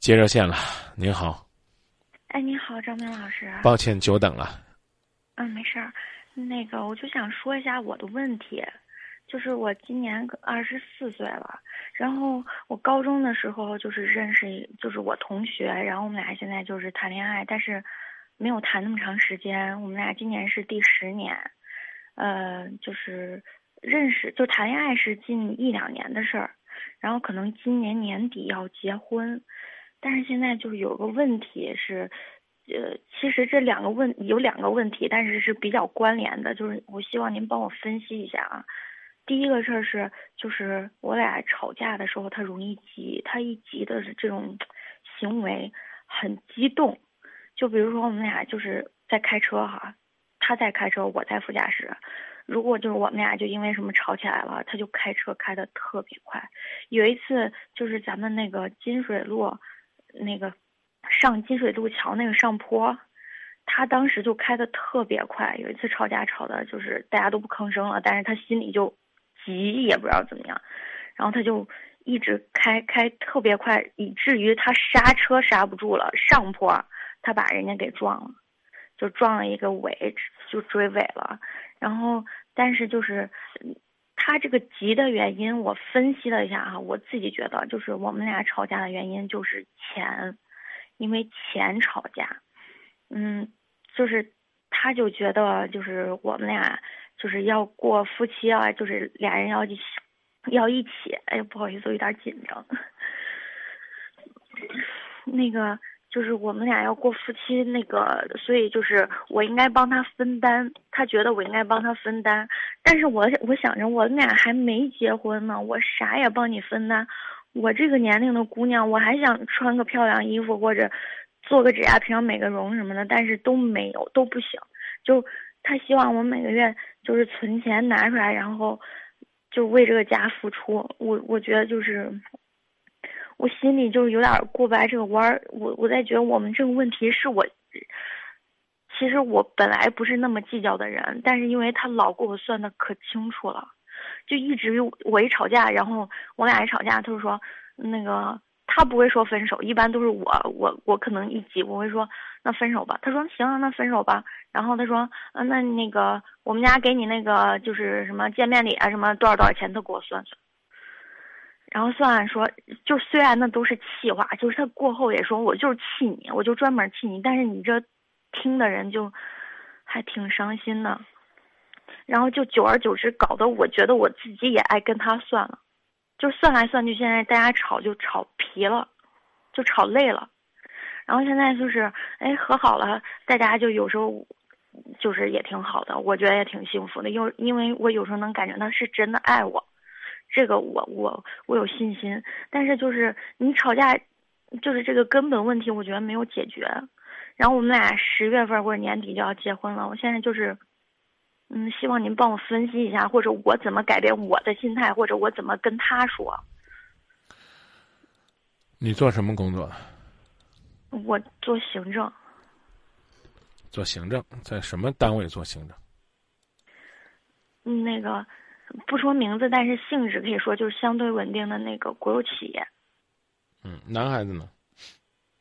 接热线了，您好。哎，您好，张明老师。抱歉，久等了。嗯，没事儿。那个，我就想说一下我的问题，就是我今年二十四岁了，然后我高中的时候就是认识，就是我同学，然后我们俩现在就是谈恋爱，但是没有谈那么长时间。我们俩今年是第十年，呃，就是认识就谈恋爱是近一两年的事儿，然后可能今年年底要结婚。但是现在就是有个问题是，呃，其实这两个问有两个问题，但是是比较关联的，就是我希望您帮我分析一下啊。第一个事儿是，就是我俩吵架的时候，他容易急，他一急的这种行为很激动。就比如说我们俩就是在开车哈，他在开车，我在副驾驶。如果就是我们俩就因为什么吵起来了，他就开车开的特别快。有一次就是咱们那个金水路。那个上金水路桥那个上坡，他当时就开的特别快。有一次吵架吵的，就是大家都不吭声了，但是他心里就急，也不知道怎么样，然后他就一直开开特别快，以至于他刹车刹不住了，上坡他把人家给撞了，就撞了一个尾，就追尾了。然后，但是就是。他这个急的原因，我分析了一下哈，我自己觉得就是我们俩吵架的原因就是钱，因为钱吵架，嗯，就是他就觉得就是我们俩就是要过夫妻啊，就是俩人要一起要一起，哎呀不好意思，我有点紧张，那个。就是我们俩要过夫妻那个，所以就是我应该帮他分担，他觉得我应该帮他分担，但是我我想着我们俩还没结婚呢，我啥也帮你分担，我这个年龄的姑娘，我还想穿个漂亮衣服或者做个指甲平美个容什么的，但是都没有都不行，就他希望我每个月就是存钱拿出来，然后就为这个家付出，我我觉得就是。我心里就是有点过不来这个弯儿，我我在觉得我们这个问题是我，其实我本来不是那么计较的人，但是因为他老给我算的可清楚了，就一直我一吵架，然后我俩一吵架，他就说那个他不会说分手，一般都是我我我可能一急我会说那分手吧，他说行啊那分手吧，然后他说嗯那那个我们家给你那个就是什么见面礼啊什么多少多少钱都给我算算。然后算算说，就虽然那都是气话，就是他过后也说我就是气你，我就专门气你。但是你这听的人就还挺伤心的。然后就久而久之，搞得我觉得我自己也爱跟他算了，就算来算去，现在大家吵就吵疲了，就吵累了。然后现在就是哎和好了，大家就有时候就是也挺好的，我觉得也挺幸福的，因因为我有时候能感觉他是真的爱我。这个我我我有信心，但是就是你吵架，就是这个根本问题，我觉得没有解决。然后我们俩十月份或者年底就要结婚了，我现在就是，嗯，希望您帮我分析一下，或者我怎么改变我的心态，或者我怎么跟他说。你做什么工作？我做行政。做行政，在什么单位做行政？嗯，那个。不说名字，但是性质可以说就是相对稳定的那个国有企业。嗯，男孩子呢？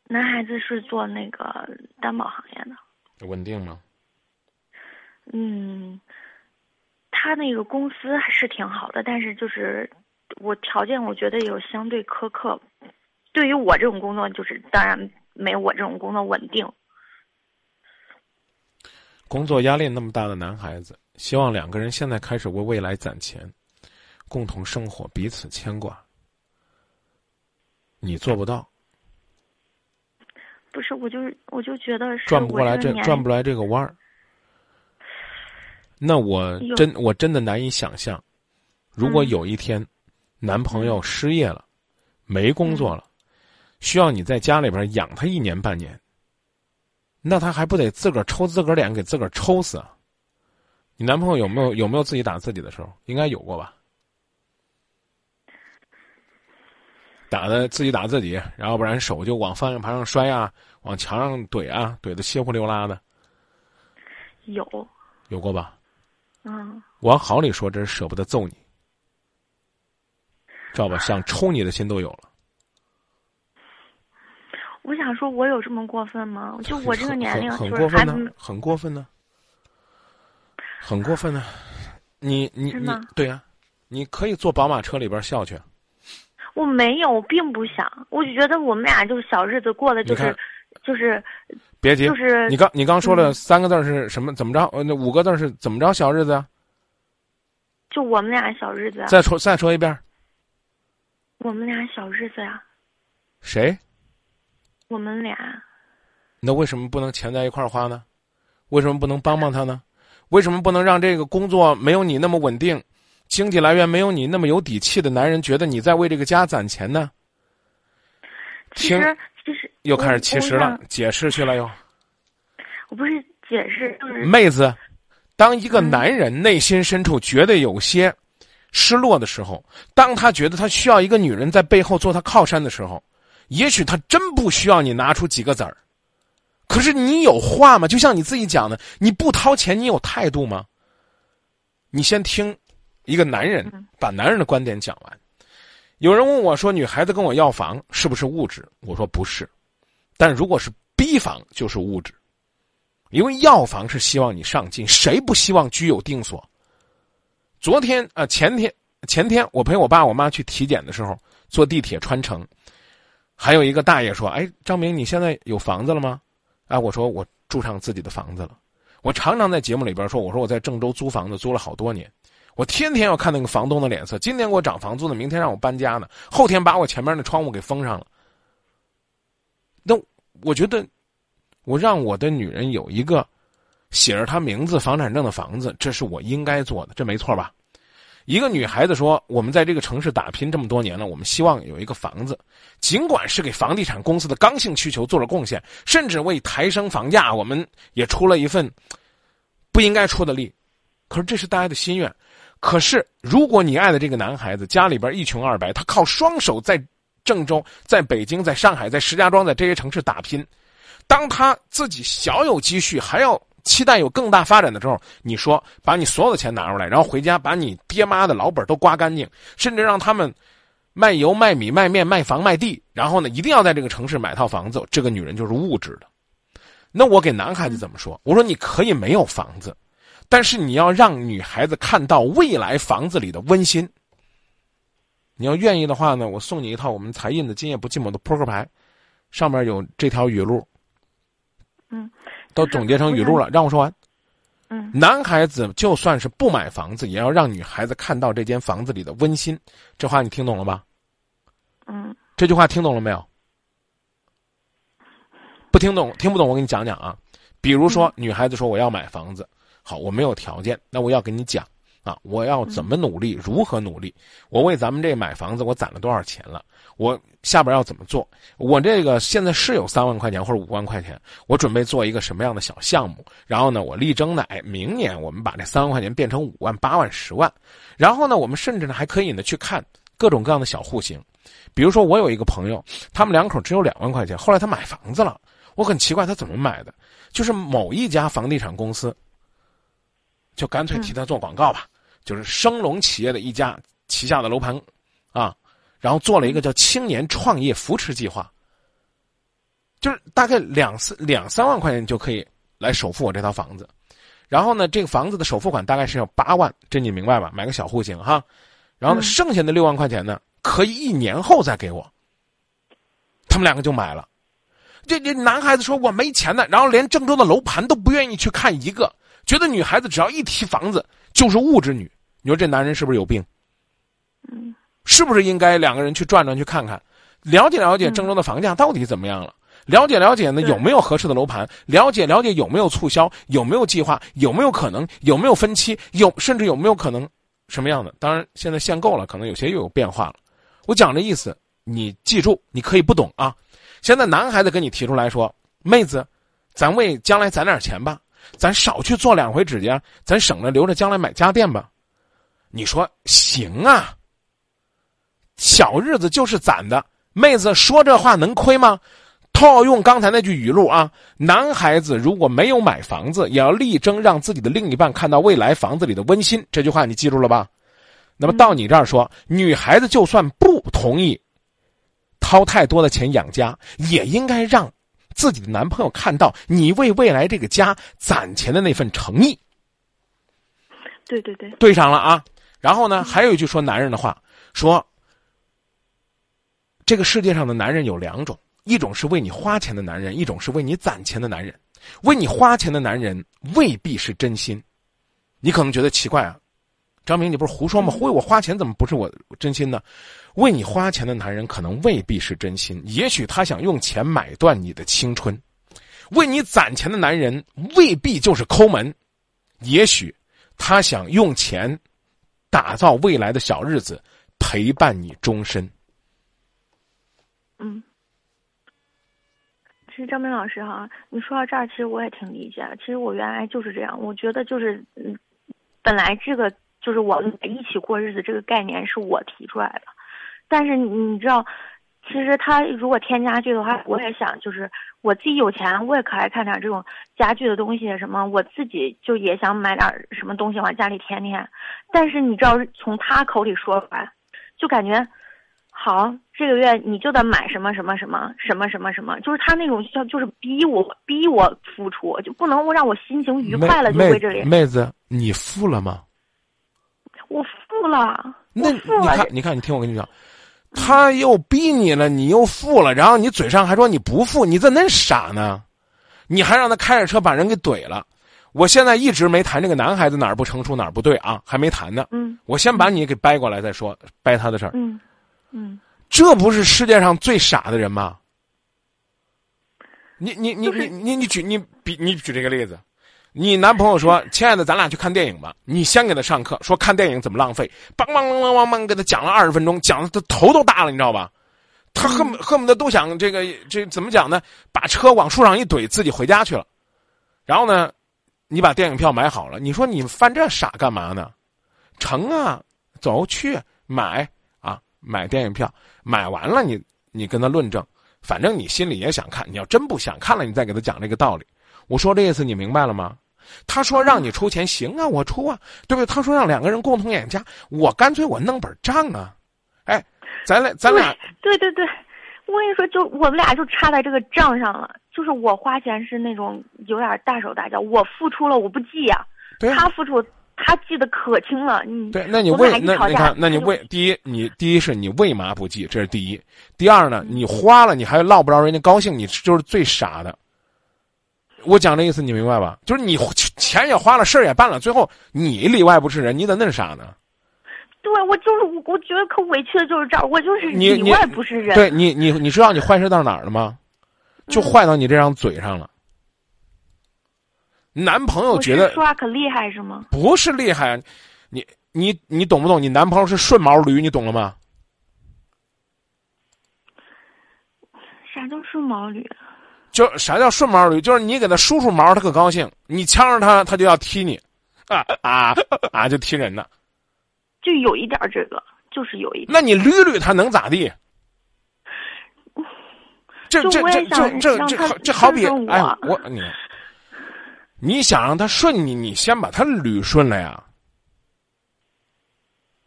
男孩子是做那个担保行业的。稳定吗？嗯，他那个公司还是挺好的，但是就是我条件我觉得有相对苛刻。对于我这种工作，就是当然没我这种工作稳定。工作压力那么大的男孩子。希望两个人现在开始为未来攒钱，共同生活，彼此牵挂。你做不到。不是，我就是我就觉得转不过来这转不来这个弯儿。那我真我真的难以想象，如果有一天，男朋友失业了，没工作了，需要你在家里边养他一年半年，那他还不得自个儿抽自个儿脸给自个儿抽死啊？你男朋友有没有有没有自己打自己的时候？应该有过吧？打的自己打自己，然后不然手就往方向盘上摔啊，往墙上怼啊，怼的稀呼溜拉的。有。有过吧？嗯。往好里说，这是舍不得揍你，知道吧？想抽你的心都有了。我想说，我有这么过分吗？就我这个年龄，很过分呢，很过分呢，很过分呢。你你你，对呀，你可以坐宝马车里边笑去。我没有，我并不想，我就觉得我们俩就是小日子过的，就是就是。别急，就是你刚你刚说了三个字是什么？怎么着？呃，那五个字是怎么着？小日子啊？就我们俩小日子。再说再说一遍。我们俩小日子呀。谁？我们俩。那为什么不能钱在一块儿花呢？为什么不能帮帮他呢？为什么不能让这个工作没有你那么稳定，经济来源没有你那么有底气的男人觉得你在为这个家攒钱呢？其实。其实又开始其实了，解释去了又。我不是解释，就是妹子，当一个男人内心深处觉得有些失落的时候，当他觉得他需要一个女人在背后做他靠山的时候，也许他真不需要你拿出几个子儿。可是你有话吗？就像你自己讲的，你不掏钱，你有态度吗？你先听一个男人把男人的观点讲完。有人问我说：“女孩子跟我要房是不是物质？”我说：“不是，但如果是逼房就是物质，因为要房是希望你上进，谁不希望居有定所？”昨天啊，前天前天我陪我爸我妈去体检的时候，坐地铁穿城，还有一个大爷说：“哎，张明，你现在有房子了吗？”啊，我说我住上自己的房子了。我常常在节目里边说：“我说我在郑州租房子租了好多年。”我天天要看那个房东的脸色，今天给我涨房租呢，明天让我搬家呢，后天把我前面的窗户给封上了。那我觉得，我让我的女人有一个写着她名字房产证的房子，这是我应该做的，这没错吧？一个女孩子说：“我们在这个城市打拼这么多年了，我们希望有一个房子，尽管是给房地产公司的刚性需求做了贡献，甚至为抬升房价，我们也出了一份不应该出的力。可是这是大家的心愿。”可是，如果你爱的这个男孩子家里边一穷二白，他靠双手在郑州、在北京、在上海、在石家庄在这些城市打拼，当他自己小有积蓄，还要期待有更大发展的时候，你说把你所有的钱拿出来，然后回家把你爹妈的老本都刮干净，甚至让他们卖油、卖米、卖面、卖房、卖地，然后呢，一定要在这个城市买套房子，这个女人就是物质的。那我给男孩子怎么说？我说你可以没有房子。但是你要让女孩子看到未来房子里的温馨。你要愿意的话呢，我送你一套我们财印的《今夜不寂寞》的扑克牌，上面有这条语录。嗯，都总结成语录了，让我说完。嗯，男孩子就算是不买房子，也要让女孩子看到这间房子里的温馨。这话你听懂了吧？嗯，这句话听懂了没有？不听懂，听不懂，我给你讲讲啊。比如说，女孩子说我要买房子。好，我没有条件，那我要给你讲啊，我要怎么努力，如何努力？我为咱们这买房子，我攒了多少钱了？我下边要怎么做？我这个现在是有三万块钱或者五万块钱，我准备做一个什么样的小项目？然后呢，我力争呢，哎，明年我们把这三万块钱变成五万、八万、十万。然后呢，我们甚至呢还可以呢去看各种各样的小户型，比如说我有一个朋友，他们两口只有两万块钱，后来他买房子了，我很奇怪他怎么买的，就是某一家房地产公司。就干脆替他做广告吧，就是升龙企业的一家旗下的楼盘，啊，然后做了一个叫青年创业扶持计划，就是大概两三两三万块钱就可以来首付我这套房子，然后呢，这个房子的首付款大概是要八万，这你明白吧？买个小户型哈，然后呢，剩下的六万块钱呢，可以一年后再给我。他们两个就买了，这这男孩子说我没钱呢，然后连郑州的楼盘都不愿意去看一个。觉得女孩子只要一提房子就是物质女，你说这男人是不是有病？嗯，是不是应该两个人去转转去看看，了解了解郑州的房价到底怎么样了？了解了解呢有没有合适的楼盘？了解了解有没有促销？有没有计划？有没有可能？有没有分期？有甚至有没有可能什么样的？当然现在限购了，可能有些又有变化了。我讲这意思，你记住，你可以不懂啊。现在男孩子跟你提出来说，妹子，咱为将来攒点钱吧。咱少去做两回指甲，咱省着留着将来买家电吧。你说行啊？小日子就是攒的，妹子说这话能亏吗？套用刚才那句语录啊，男孩子如果没有买房子，也要力争让自己的另一半看到未来房子里的温馨。这句话你记住了吧？那么到你这儿说，女孩子就算不同意。掏太多的钱养家，也应该让自己的男朋友看到你为未来这个家攒钱的那份诚意。对对对，对上了啊！然后呢，还有一句说男人的话，说这个世界上的男人有两种，一种是为你花钱的男人，一种是为你攒钱的男人。为你花钱的男人未必是真心，你可能觉得奇怪啊，张明，你不是胡说吗？为我花钱怎么不是我真心呢？为你花钱的男人可能未必是真心，也许他想用钱买断你的青春；为你攒钱的男人未必就是抠门，也许他想用钱打造未来的小日子，陪伴你终身。嗯。其实张明老师哈，你说到这儿，其实我也挺理解的。其实我原来就是这样，我觉得就是嗯，本来这个就是我们一起过日子这个概念是我提出来的，但是你知道，其实他如果添家具的话，我也想就是我自己有钱，我也可爱看点这种家具的东西什么，我自己就也想买点什么东西往家里添添。但是你知道，从他口里说出来，就感觉。好，这个月你就得买什么什么什么什么什么什么，就是他那种叫就是逼我逼我付出，就不能让我心情愉快了就为这里。妹子，你付了吗？我付了。那你看，你看，你听我跟你讲，他又逼你了，你又付了，然后你嘴上还说你不付，你咋那傻呢？你还让他开着车把人给怼了。我现在一直没谈这个男孩子哪儿不成熟哪儿不对啊，还没谈呢。嗯。我先把你给掰过来再说，掰他的事儿。嗯。嗯，这不是世界上最傻的人吗？你你你你你你举你比你举这个例子，你男朋友说：“亲爱的，咱俩去看电影吧。”你先给他上课，说看电影怎么浪费，梆梆梆梆梆梆给他讲了二十分钟，讲的他头都大了，你知道吧？他恨恨不得都想这个这怎么讲呢？把车往树上一怼，自己回家去了。然后呢，你把电影票买好了，你说你犯这傻干嘛呢？成啊，走去买。买电影票，买完了你你跟他论证，反正你心里也想看。你要真不想看了，你再给他讲这个道理。我说这意思你明白了吗？他说让你出钱，行啊，我出啊，对不对？他说让两个人共同养家，我干脆我弄本账啊。哎，咱俩咱俩，对对对，我跟你说，就我们俩就差在这个账上了。就是我花钱是那种有点大手大脚，我付出了我不记呀，他付出。他记得可清了，你对，那你为那你看，那你为第一，你第一是你为嘛不记？这是第一。第二呢，你花了，你还落不着人家高兴，你就是最傻的。我讲这意思你明白吧？就是你钱也花了，事儿也办了，最后你里外不是人，你咋那傻呢？对，我就是我，我觉得可委屈的就是这儿，我就是里外不是人。对你，你你知道你坏事到哪儿了吗？就坏到你这张嘴上了。男朋友觉得说话可厉害是吗？不是厉害，你你你懂不懂？你男朋友是顺毛驴，你懂了吗？啥叫顺毛驴？就啥叫顺毛驴？就是你给他梳梳毛，他可高兴；你呛着他，他就要踢你，啊啊啊！就踢人呢。就有一点这个，就是有一点。那你捋捋他能咋地？这这这这这这这好比哎，我你。你想让他顺你，你先把他捋顺了呀。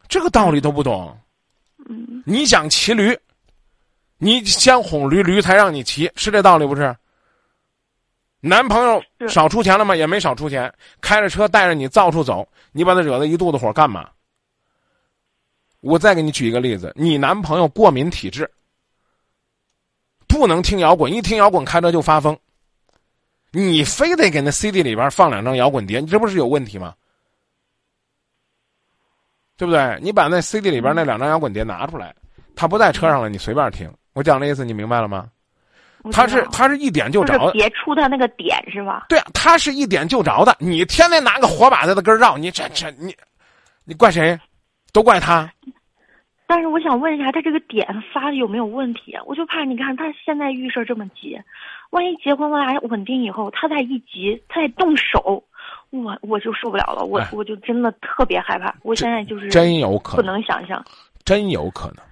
这个道理都不懂。嗯。你想骑驴，你先哄驴，驴才让你骑，是这道理不是？男朋友少出钱了吗？也没少出钱，开着车带着你到处走，你把他惹得一肚子火干嘛？我再给你举一个例子，你男朋友过敏体质，不能听摇滚，一听摇滚开车就发疯。你非得给那 CD 里边放两张摇滚碟，你这不是有问题吗？对不对？你把那 CD 里边那两张摇滚碟拿出来，他不在车上了，你随便听。我讲的意思你明白了吗？他是他是一点就着，别出他那个点是吧？对啊，他是一点就着的。你天天拿个火把在他根绕，你这这你，你怪谁？都怪他。但是我想问一下，他这个点发的有没有问题？我就怕你看他现在遇事这么急。万一结婚我俩稳定以后，他再一急，他再动手，我我就受不了了，我我就真的特别害怕。我现在就是真有可能不能想象，真有可能。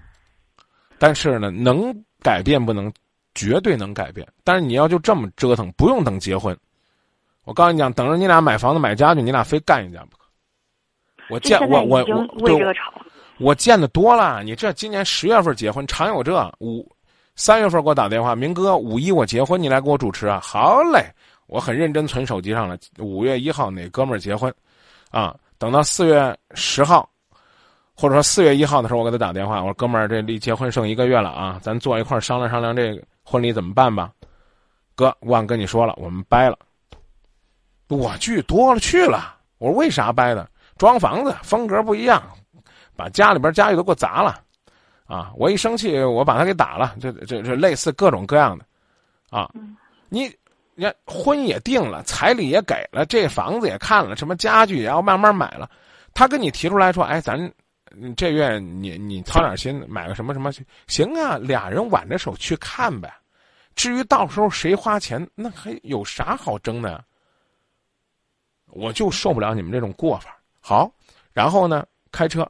但是呢，能改变不能，绝对能改变。但是你要就这么折腾，不用等结婚。我告诉你讲，等着你俩买房子买家具，你俩非干一架不可。我见我我我为这个吵，我见的多了。你这今年十月份结婚，常有这五。三月份给我打电话，明哥，五一我结婚，你来给我主持啊？好嘞，我很认真存手机上了。五月一号哪哥们儿结婚，啊，等到四月十号，或者说四月一号的时候，我给他打电话，我说哥们儿，这离结婚剩一个月了啊，咱坐一块儿商量商量这个婚礼怎么办吧。哥，忘跟你说了，我们掰了。我去多了去了，我说为啥掰的？装房子风格不一样，把家里边家具都给我砸了，啊！我一生气，我把他给打了。这这这类似各种各样的，啊！你，你看婚也定了，彩礼也给了，这房子也看了，什么家具也要慢慢买了。他跟你提出来说，哎，咱这月你你操点心，买个什么什么行啊？俩人挽着手去看呗。至于到时候谁花钱，那还有啥好争的？我就受不了你们这种过法。好，然后呢？开车，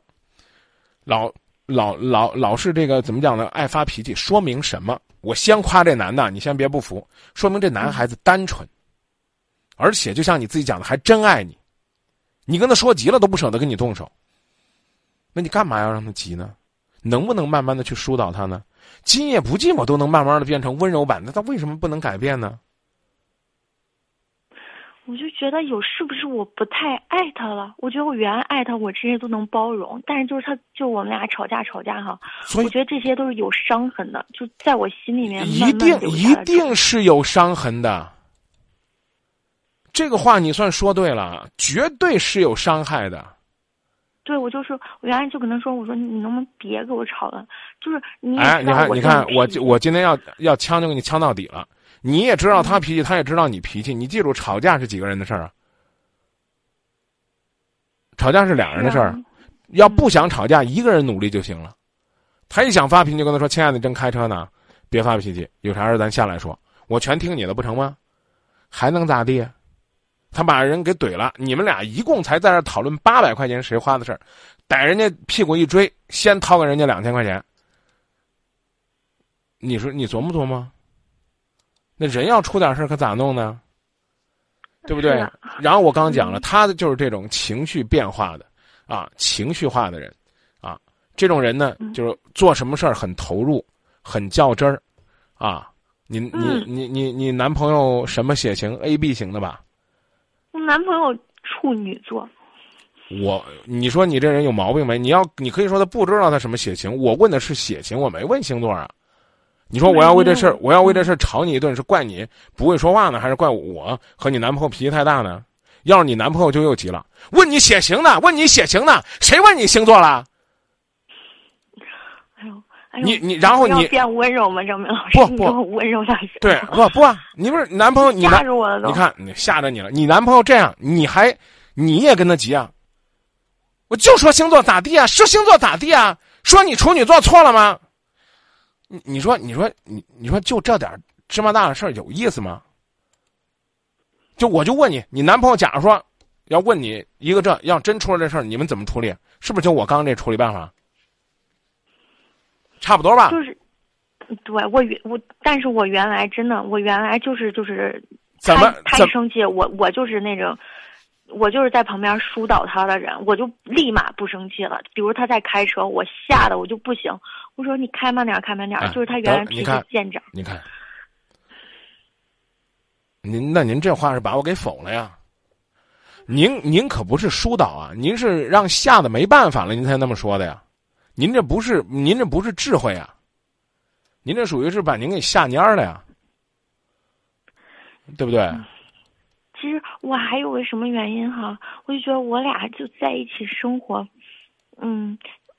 老老老老是这个怎么讲呢？爱发脾气，说明什么？我先夸这男的，你先别不服，说明这男孩子单纯，而且就像你自己讲的，还真爱你。你跟他说急了都不舍得跟你动手，那你干嘛要让他急呢？能不能慢慢的去疏导他呢？今夜不寂寞都能慢慢的变成温柔版的，他为什么不能改变呢？我就觉得有是不是我不太爱他了？我觉得我原来爱他，我这些都能包容，但是就是他，就我们俩吵架吵架哈，我觉得这些都是有伤痕的，就在我心里面一定一定是有伤痕的。这个话你算说对了，绝对是有伤害的。对，我就是我原来就跟他说，我说你能不能别跟我吵了？就是你哎，你看你看，我我今天要要呛就给你呛到底了。你也知道他脾气，他也知道你脾气。你记住，吵架是几个人的事儿啊？吵架是两人的事儿。要不想吵架，一个人努力就行了。他一想发脾气，就跟他说：“亲爱的，正开车呢，别发脾气，有啥事咱下来说，我全听你的，不成吗？还能咋地？”他把人给怼了。你们俩一共才在这讨论八百块钱谁花的事儿，逮人家屁股一追，先掏给人家两千块钱。你说你琢磨琢磨？那人要出点事儿，可咋弄呢？对不对？然后我刚刚讲了，他的就是这种情绪变化的，啊，情绪化的人，啊，这种人呢，就是做什么事儿很投入，很较真儿，啊，你你你你你男朋友什么血型？A B 型的吧？我男朋友处女座。我，你说你这人有毛病没？你要，你可以说他不知道他什么血型。我问的是血型，我没问星座啊。你说我要为这事儿，我要为这事儿吵你一顿，是怪你不会说话呢，还是怪我和你男朋友脾气太大呢？要是你男朋友就又急了，问你血型呢？问你血型呢？谁问你星座了？哎呦，你你然后你变温柔吗？张明老师？不不，温柔下去。对，不不，你不是男朋友，你吓着我了都。你看，你吓着你了。你男朋友这样，你还你也跟他急啊？我就说星座咋地啊？说星座咋地啊？说你处女座错了吗？你你说你说你你说就这点芝麻大的事儿有意思吗？就我就问你，你男朋友假如说要问你一个这要真出了这事儿，你们怎么处理？是不是就我刚刚这处理办法？差不多吧。就是，对我原我，但是我原来真的，我原来就是就是怎么他一生气，我我就是那种。我就是在旁边疏导他的人，我就立马不生气了。比如他在开车，我吓得我就不行。我说你开慢点，开慢点。就是他原来脾气见长。你看，您那您这话是把我给否了呀？您您可不是疏导啊，您是让吓得没办法了，您才那么说的呀？您这不是您这不是智慧啊？您这属于是把您给吓蔫了呀？对不对？其实我还有个什么原因哈，我就觉得我俩就在一起生活，嗯，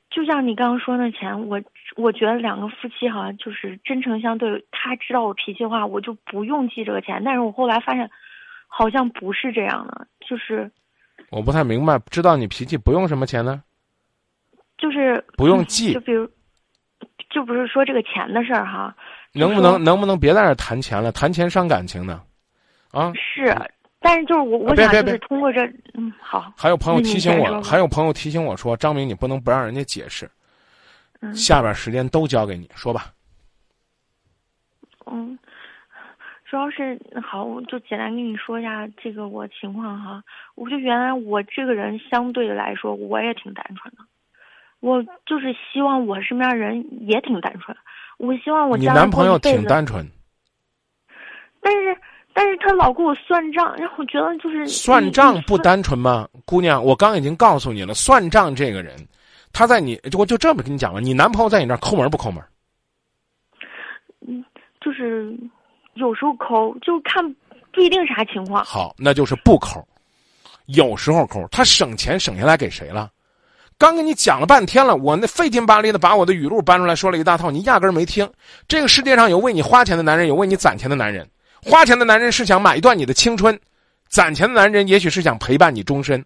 就像你刚刚说那钱，我我觉得两个夫妻好像就是真诚相对。他知道我脾气的话，我就不用记这个钱。但是我后来发现，好像不是这样的，就是我不太明白，知道你脾气不用什么钱呢？就是不用记，就比如，就不是说这个钱的事儿哈。能不能能不能别在这谈钱了？谈钱伤感情呢？啊，是。但是就是我，我想就是通过这，嗯，好。还有朋友提醒我，还有朋友提醒我说：“张明，你不能不让人家解释。”嗯。下边时间都交给你说吧。嗯，主要是好，我就简单跟你说一下这个我情况哈。我就原来我这个人相对来说我也挺单纯的，我就是希望我身边人也挺单纯，我希望我你男朋友挺单纯，但是但是他老给我算账，让我觉得就是算账不单纯吗？姑娘，我刚已经告诉你了，算账这个人，他在你，我就这么跟你讲吧，你男朋友在你那儿抠门不抠门？嗯就是有时候抠，就看不一定啥情况。好，那就是不抠，有时候抠，他省钱省下来给谁了？刚跟你讲了半天了，我那费劲巴力的把我的语录搬出来说了一大套，你压根儿没听。这个世界上有为你花钱的男人，有为你攒钱的男人。花钱的男人是想买断你的青春，攒钱的男人也许是想陪伴你终身。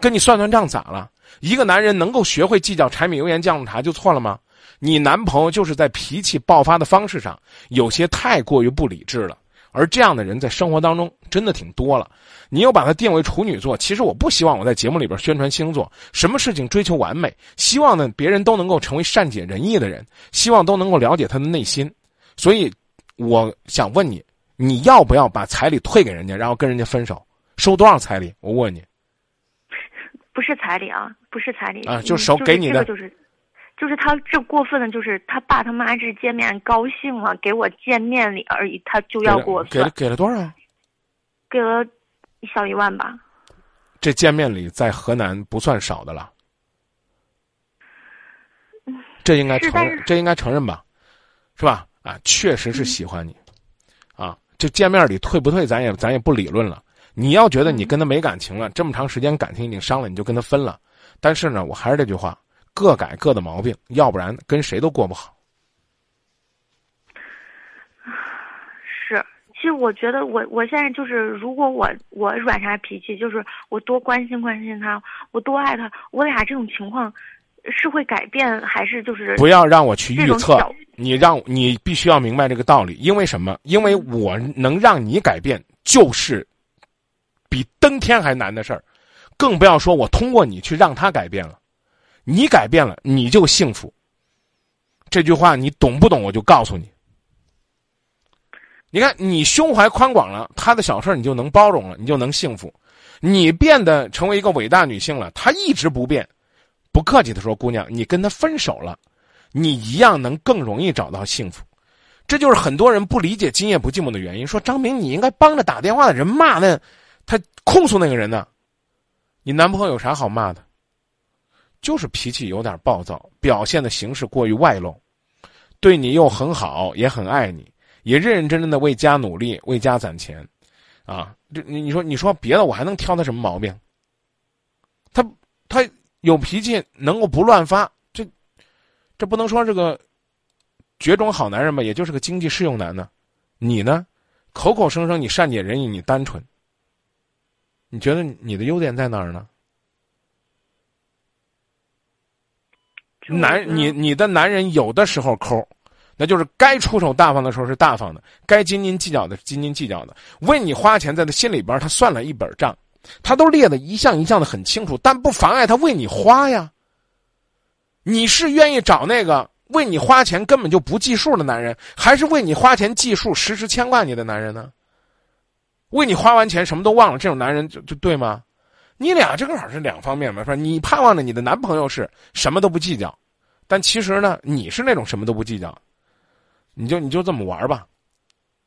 跟你算算账咋了？一个男人能够学会计较柴米油盐酱醋茶就错了吗？你男朋友就是在脾气爆发的方式上有些太过于不理智了，而这样的人在生活当中真的挺多了。你又把他定为处女座，其实我不希望我在节目里边宣传星座，什么事情追求完美，希望呢别人都能够成为善解人意的人，希望都能够了解他的内心。所以，我想问你，你要不要把彩礼退给人家，然后跟人家分手？收多少彩礼？我问你。不是彩礼啊，不是彩礼啊就嗯手给你的这个就是，就是他这过分的，就是他爸他妈这见面高兴了，给我见面礼而已，他就要给我给了，给了多少？给了小一万吧。这见面礼在河南不算少的了，这应该承认这应该承认吧，是吧？啊，确实是喜欢你，啊，这见面礼退不退，咱也咱也不理论了。你要觉得你跟他没感情了，这么长时间感情已经伤了，你就跟他分了。但是呢，我还是这句话，各改各的毛病，要不然跟谁都过不好。是，其实我觉得我我现在就是，如果我我软啥脾气，就是我多关心关心他，我多爱他，我俩这种情况是会改变，还是就是不要让我去预测，你让你必须要明白这个道理，因为什么？因为我能让你改变，就是比登天还难的事儿，更不要说我通过你去让他改变了，你改变了，你就幸福。这句话你懂不懂？我就告诉你。你看，你胸怀宽广了，他的小事儿你就能包容了，你就能幸福。你变得成为一个伟大女性了，他一直不变。不客气的说，姑娘，你跟他分手了，你一样能更容易找到幸福。这就是很多人不理解“今夜不寂寞”的原因。说张明，你应该帮着打电话的人骂那他控诉那个人呢。你男朋友有啥好骂的？就是脾气有点暴躁，表现的形式过于外露，对你又很好，也很爱你，也认认真真的为家努力，为家攒钱，啊，这你你说你说别的，我还能挑他什么毛病？他他有脾气，能够不乱发，这这不能说这个绝种好男人吧，也就是个经济适用男呢。你呢，口口声声你善解人意，你单纯，你觉得你的优点在哪儿呢？男，你你的男人有的时候抠，那就是该出手大方的时候是大方的，该斤斤计较的是斤斤计较的。为你花钱，在他心里边他算了一本账，他都列的一项一项的很清楚，但不妨碍他为你花呀。你是愿意找那个为你花钱根本就不计数的男人，还是为你花钱计数、时时牵挂你的男人呢？为你花完钱什么都忘了，这种男人就就对吗？你俩正好是两方面嘛，是吧？你盼望着你的男朋友是什么都不计较，但其实呢，你是那种什么都不计较，你就你就这么玩吧，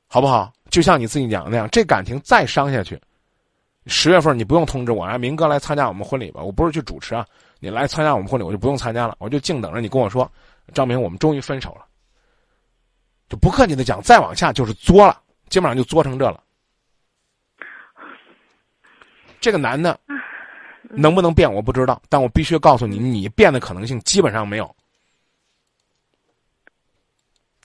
好不好？就像你自己讲的那样，这感情再伤下去，十月份你不用通知我啊，明哥来参加我们婚礼吧，我不是去主持啊，你来参加我们婚礼，我就不用参加了，我就静等着你跟我说，张明，我们终于分手了，就不客气的讲，再往下就是作了，基本上就作成这了。这个男的能不能变我不知道，但我必须告诉你，你变的可能性基本上没有，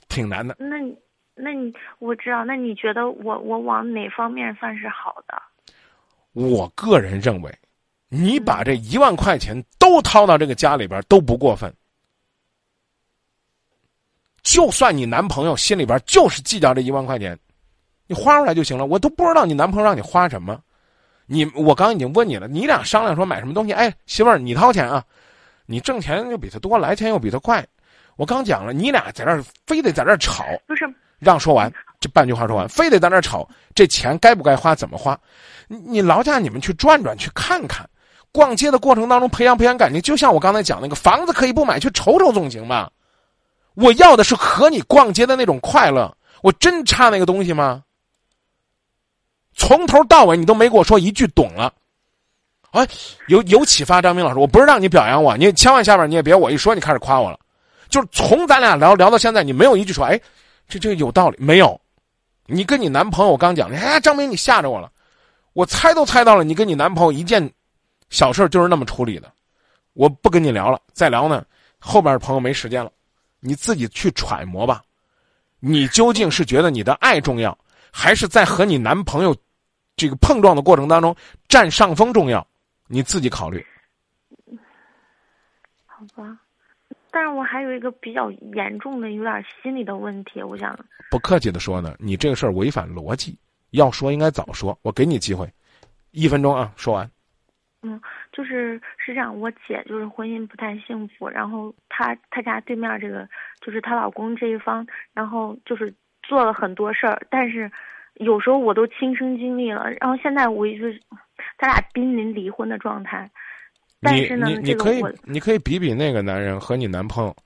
挺难的。那你那你我知道，那你觉得我我往哪方面算是好的？我个人认为，你把这一万块钱都掏到这个家里边都不过分。就算你男朋友心里边就是计较这一万块钱，你花出来就行了。我都不知道你男朋友让你花什么。你我刚已经问你了，你俩商量说买什么东西？哎，媳妇儿，你掏钱啊，你挣钱又比他多，来钱又比他快。我刚讲了，你俩在这儿非得在这儿吵，不是，让说完这半句话说完，非得在那儿吵，这钱该不该花，怎么花？你你劳驾你们去转转，去看看，逛街的过程当中培养培养感情，就像我刚才讲那个房子可以不买，去瞅瞅总行吧。我要的是和你逛街的那种快乐，我真差那个东西吗？从头到尾你都没给我说一句懂了，哎，有有启发，张明老师，我不是让你表扬我，你千万下边你也别我一说你开始夸我了，就是从咱俩聊聊到现在，你没有一句说，哎，这这个有道理没有？你跟你男朋友刚讲，哎，张明你吓着我了，我猜都猜到了，你跟你男朋友一件小事就是那么处理的，我不跟你聊了，再聊呢，后边的朋友没时间了，你自己去揣摩吧，你究竟是觉得你的爱重要，还是在和你男朋友这个碰撞的过程当中占上风重要？你自己考虑。好吧。但是我还有一个比较严重的、有点心理的问题，我想不客气的说呢，你这个事儿违反逻辑，要说应该早说。我给你机会，一分钟啊，说完。嗯，就是是这样，我姐就是婚姻不太幸福，然后她她家对面这个就是她老公这一方，然后就是做了很多事儿，但是有时候我都亲身经历了，然后现在我就是他俩濒临离婚的状态。但是呢你你可以你可以比比那个男人和你男朋友，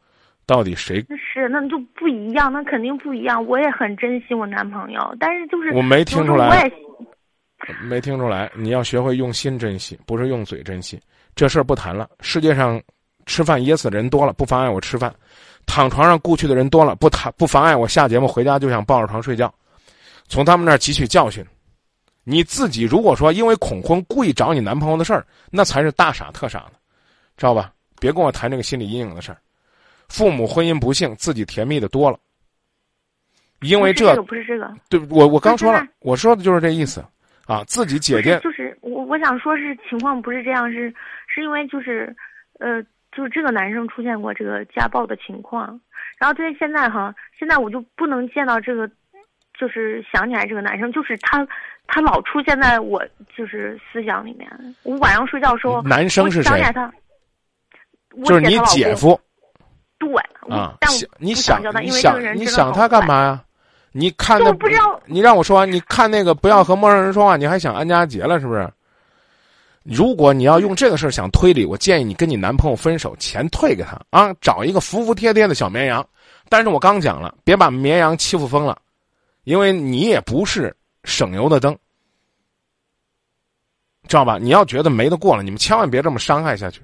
到底谁？是那就不一样，那肯定不一样。我也很珍惜我男朋友，但是就是我没听出来，我也没听出来。你要学会用心珍惜，不是用嘴珍惜。这事儿不谈了。世界上吃饭噎死的人多了，不妨碍我吃饭；躺床上故去的人多了，不谈不妨碍我下节目回家就想抱着床睡觉。从他们那儿汲取教训。你自己如果说因为恐婚故意找你男朋友的事儿，那才是大傻特傻的，知道吧？别跟我谈这个心理阴影的事儿。父母婚姻不幸，自己甜蜜的多了。因为这不是这个，对，我我刚说了，我说的就是这意思啊。自己姐姐就是我，我想说是情况不是这样，是是因为就是呃，就是这个男生出现过这个家暴的情况，然后对现在哈，现在我就不能见到这个。就是想起来这个男生，就是他，他老出现在我就是思想里面。我晚上睡觉时候，男生是谁？他，就是你姐夫。对啊，但你想你想你想他干嘛呀？你看那不知道，你让我说，你看那个不要和陌生人说话，你还想安家杰了是不是？如果你要用这个事儿想推理，我建议你跟你男朋友分手，钱退给他啊，找一个服服帖帖的小绵羊。但是我刚讲了，别把绵羊欺负疯了。因为你也不是省油的灯，知道吧？你要觉得没得过了，你们千万别这么伤害下去，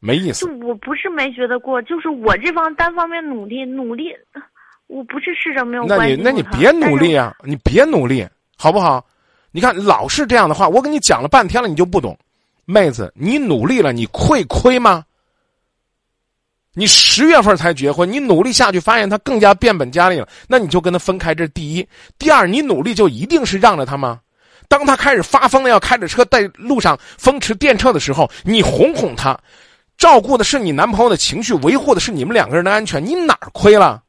没意思。就我不是没觉得过，就是我这方单方面努力努力，我不是试着没有那你那你别努力啊！你别努力，好不好？你看老是这样的话，我跟你讲了半天了，你就不懂。妹子，你努力了，你会亏吗？你十月份才结婚，你努力下去，发现他更加变本加厉了，那你就跟他分开。这是第一，第二，你努力就一定是让着他吗？当他开始发疯了，要开着车在路上风驰电掣的时候，你哄哄他，照顾的是你男朋友的情绪，维护的是你们两个人的安全，你哪儿亏了？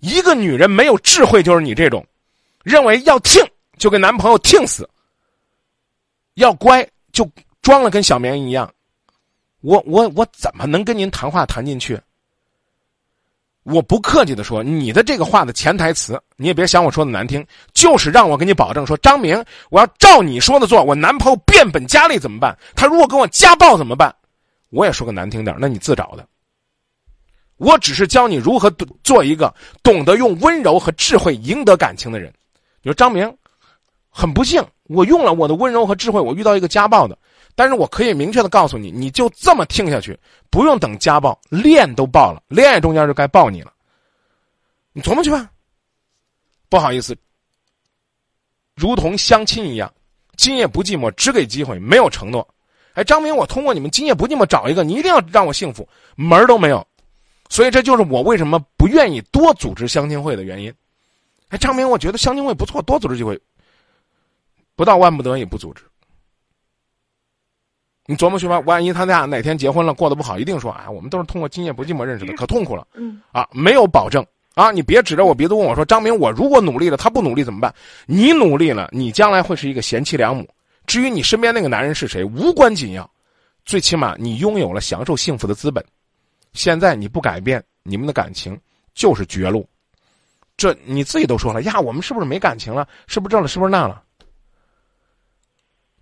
一个女人没有智慧，就是你这种，认为要听就跟男朋友听死，要乖就装了跟小绵一样。我我我怎么能跟您谈话谈进去？我不客气的说，你的这个话的潜台词，你也别想我说的难听，就是让我给你保证说，张明，我要照你说的做，我男朋友变本加厉怎么办？他如果跟我家暴怎么办？我也说个难听点，那你自找的。我只是教你如何做一个懂得用温柔和智慧赢得感情的人。你说张明，很不幸，我用了我的温柔和智慧，我遇到一个家暴的。但是我可以明确的告诉你，你就这么听下去，不用等家暴，恋都爆了，恋爱中间就该爆你了。你琢磨去吧。不好意思，如同相亲一样，今夜不寂寞，只给机会，没有承诺。哎，张明，我通过你们今夜不寂寞找一个，你一定要让我幸福，门儿都没有。所以这就是我为什么不愿意多组织相亲会的原因。哎，张明，我觉得相亲会不错，多组织机会，不到万不得已不组织。你琢磨去吧，万一他俩哪天结婚了，过得不好，一定说啊，我们都是通过今夜不寂寞认识的，可痛苦了。嗯，啊，没有保证啊，你别指着我鼻子问我说，张明，我如果努力了，他不努力怎么办？你努力了，你将来会是一个贤妻良母。至于你身边那个男人是谁，无关紧要，最起码你拥有了享受幸福的资本。现在你不改变，你们的感情就是绝路。这你自己都说了呀，我们是不是没感情了？是不是这了？是不是那了？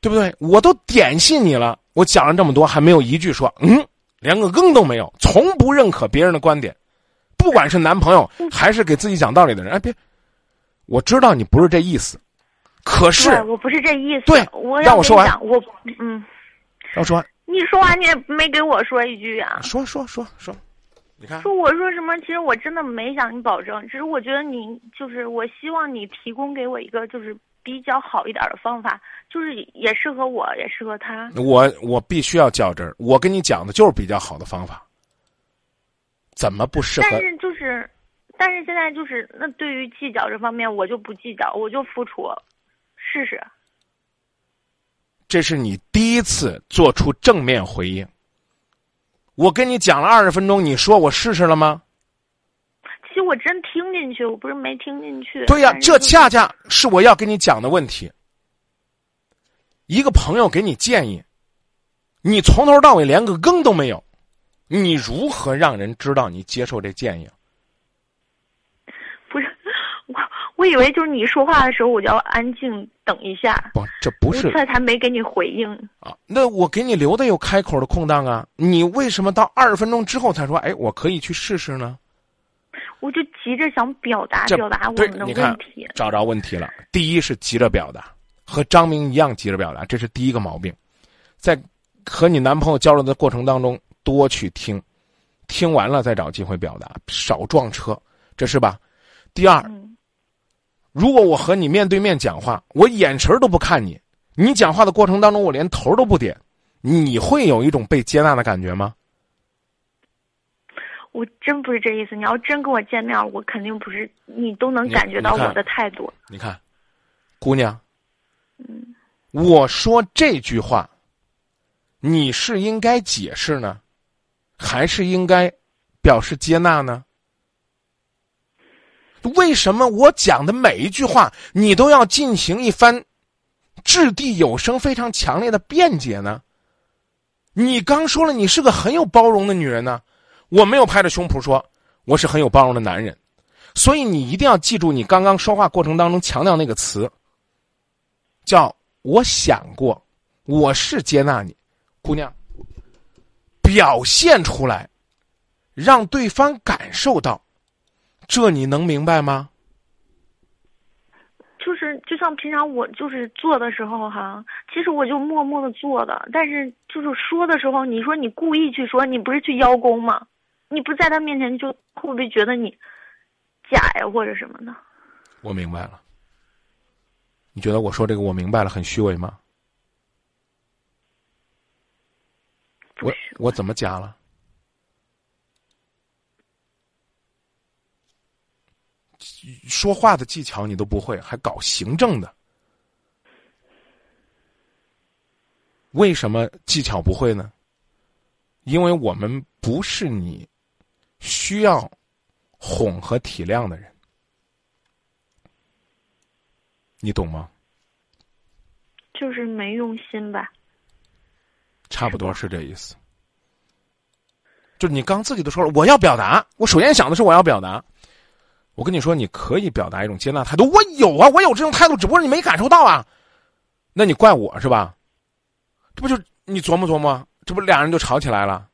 对不对？我都点信你了，我讲了这么多，还没有一句说嗯，连个更都没有，从不认可别人的观点，不管是男朋友还是给自己讲道理的人，哎，别，我知道你不是这意思，可是我不是这意思。对我让我说完我嗯，让我说你说完你也没给我说一句啊。说说说说，你看说我说什么？其实我真的没向你保证，只是我觉得你就是我希望你提供给我一个就是比较好一点的方法，就是也适合我，也适合他。我我必须要较真儿，我跟你讲的就是比较好的方法，怎么不适合但？是就是，但是现在就是那对于计较这方面，我就不计较，我就付出，试试。这是你第一次做出正面回应。我跟你讲了二十分钟，你说我试试了吗？其实我真听进去，我不是没听进去。对呀、这恰恰是我要跟你讲的问题。一个朋友给你建议，你从头到尾连个更都没有，你如何让人知道你接受这建议？不是我，我以为就是你说话的时候，我就要安静等一下，不，这不是这才没给你回应。啊，那我给你留的有开口的空档啊，你为什么到二十分钟之后才说，哎，我可以去试试呢？我就急着想表达表达我们的问题。找着问题了。第一是急着表达，和张明一样急着表达，这是第一个毛病。在和你男朋友交流的过程当中，多去听，听完了再找机会表达，少撞车，这是吧？第二，嗯，如果我和你面对面讲话，我眼神都不看你，你讲话的过程当中我连头都不点，你会有一种被接纳的感觉吗？我真不是这意思。你要真跟我见面，我肯定不是，你都能感觉到我的态度。你看，姑娘，嗯，我说这句话，你是应该解释呢，还是应该表示接纳呢？为什么我讲的每一句话，你都要进行一番掷地有声、非常强烈的辩解呢？你刚说了，你是个很有包容的女人呢。我没有拍着胸脯说我是很有包容的男人，所以你一定要记住，你刚刚说话过程当中强调那个词，叫我想过，我是接纳你，姑娘，表现出来，让对方感受到，这你能明白吗？就是就像平常我就是做的时候哈，其实我就默默的做的，但是就是说的时候，你说你故意去说，你不是去邀功吗？你不在他面前就会不会觉得你假呀或者什么的？我明白了。你觉得我说这个我明白了很虚伪吗？我，我怎么假了？说话的技巧你都不会，还搞行政的，为什么技巧不会呢？因为我们不是你需要哄和体谅的人，你懂吗？就是没用心吧。差不多是这意思。就你刚自己都说了，我要表达，我首先想的是我要表达。我跟你说，你可以表达一种接纳态度，我有啊，我有这种态度，只不过你没感受到啊。那你怪我是吧？这不就你琢磨琢磨，这不俩人就吵起来了？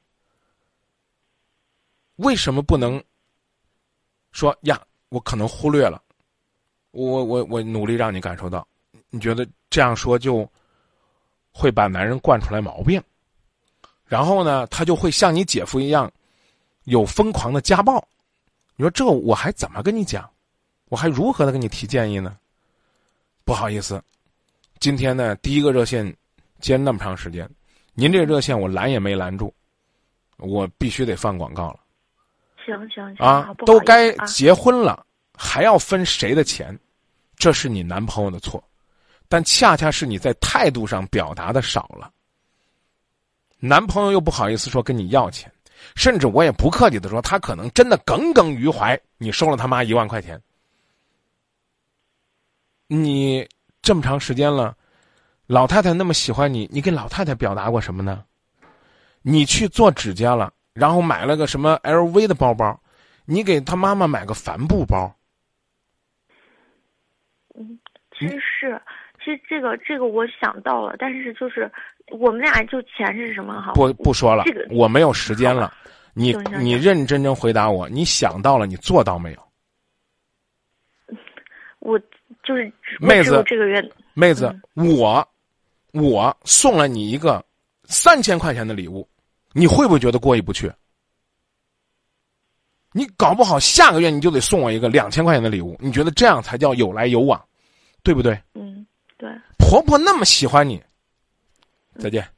为什么不能说呀？我可能忽略了，我我我努力让你感受到。你觉得这样说就会把男人惯出来毛病，然后呢，他就会像你姐夫一样，有疯狂的家暴。你说这我还怎么跟你讲？我还如何的跟你提建议呢？不好意思，今天呢第一个热线接那么长时间，您这热线我拦也没拦住，我必须得放广告了行行行啊！都该啊结婚了，还要分谁的钱？这是你男朋友的错，但恰恰是你在态度上表达的少了。男朋友又不好意思说跟你要钱，甚至我也不客气的说，他可能真的耿耿于怀，你收了他妈一万块钱。你这么长时间了，老太太那么喜欢你，你给老太太表达过什么呢？你去做指甲了，然后买了个什么 LV 的包包，你给他妈妈买个帆布包。嗯，其实是，其实这个这个我想到了，但是就是我们俩就钱是什么哈？不不说了，这个我没有时间了。你你认认真真回答我，你想到了，你做到没有？我就是妹子这个月，妹子，我我送了你一个三千块钱的礼物，你会不会觉得过意不去？你搞不好下个月你就得送我一个两千块钱的礼物，你觉得这样才叫有来有往，对不对？嗯，对。婆婆那么喜欢你，再见。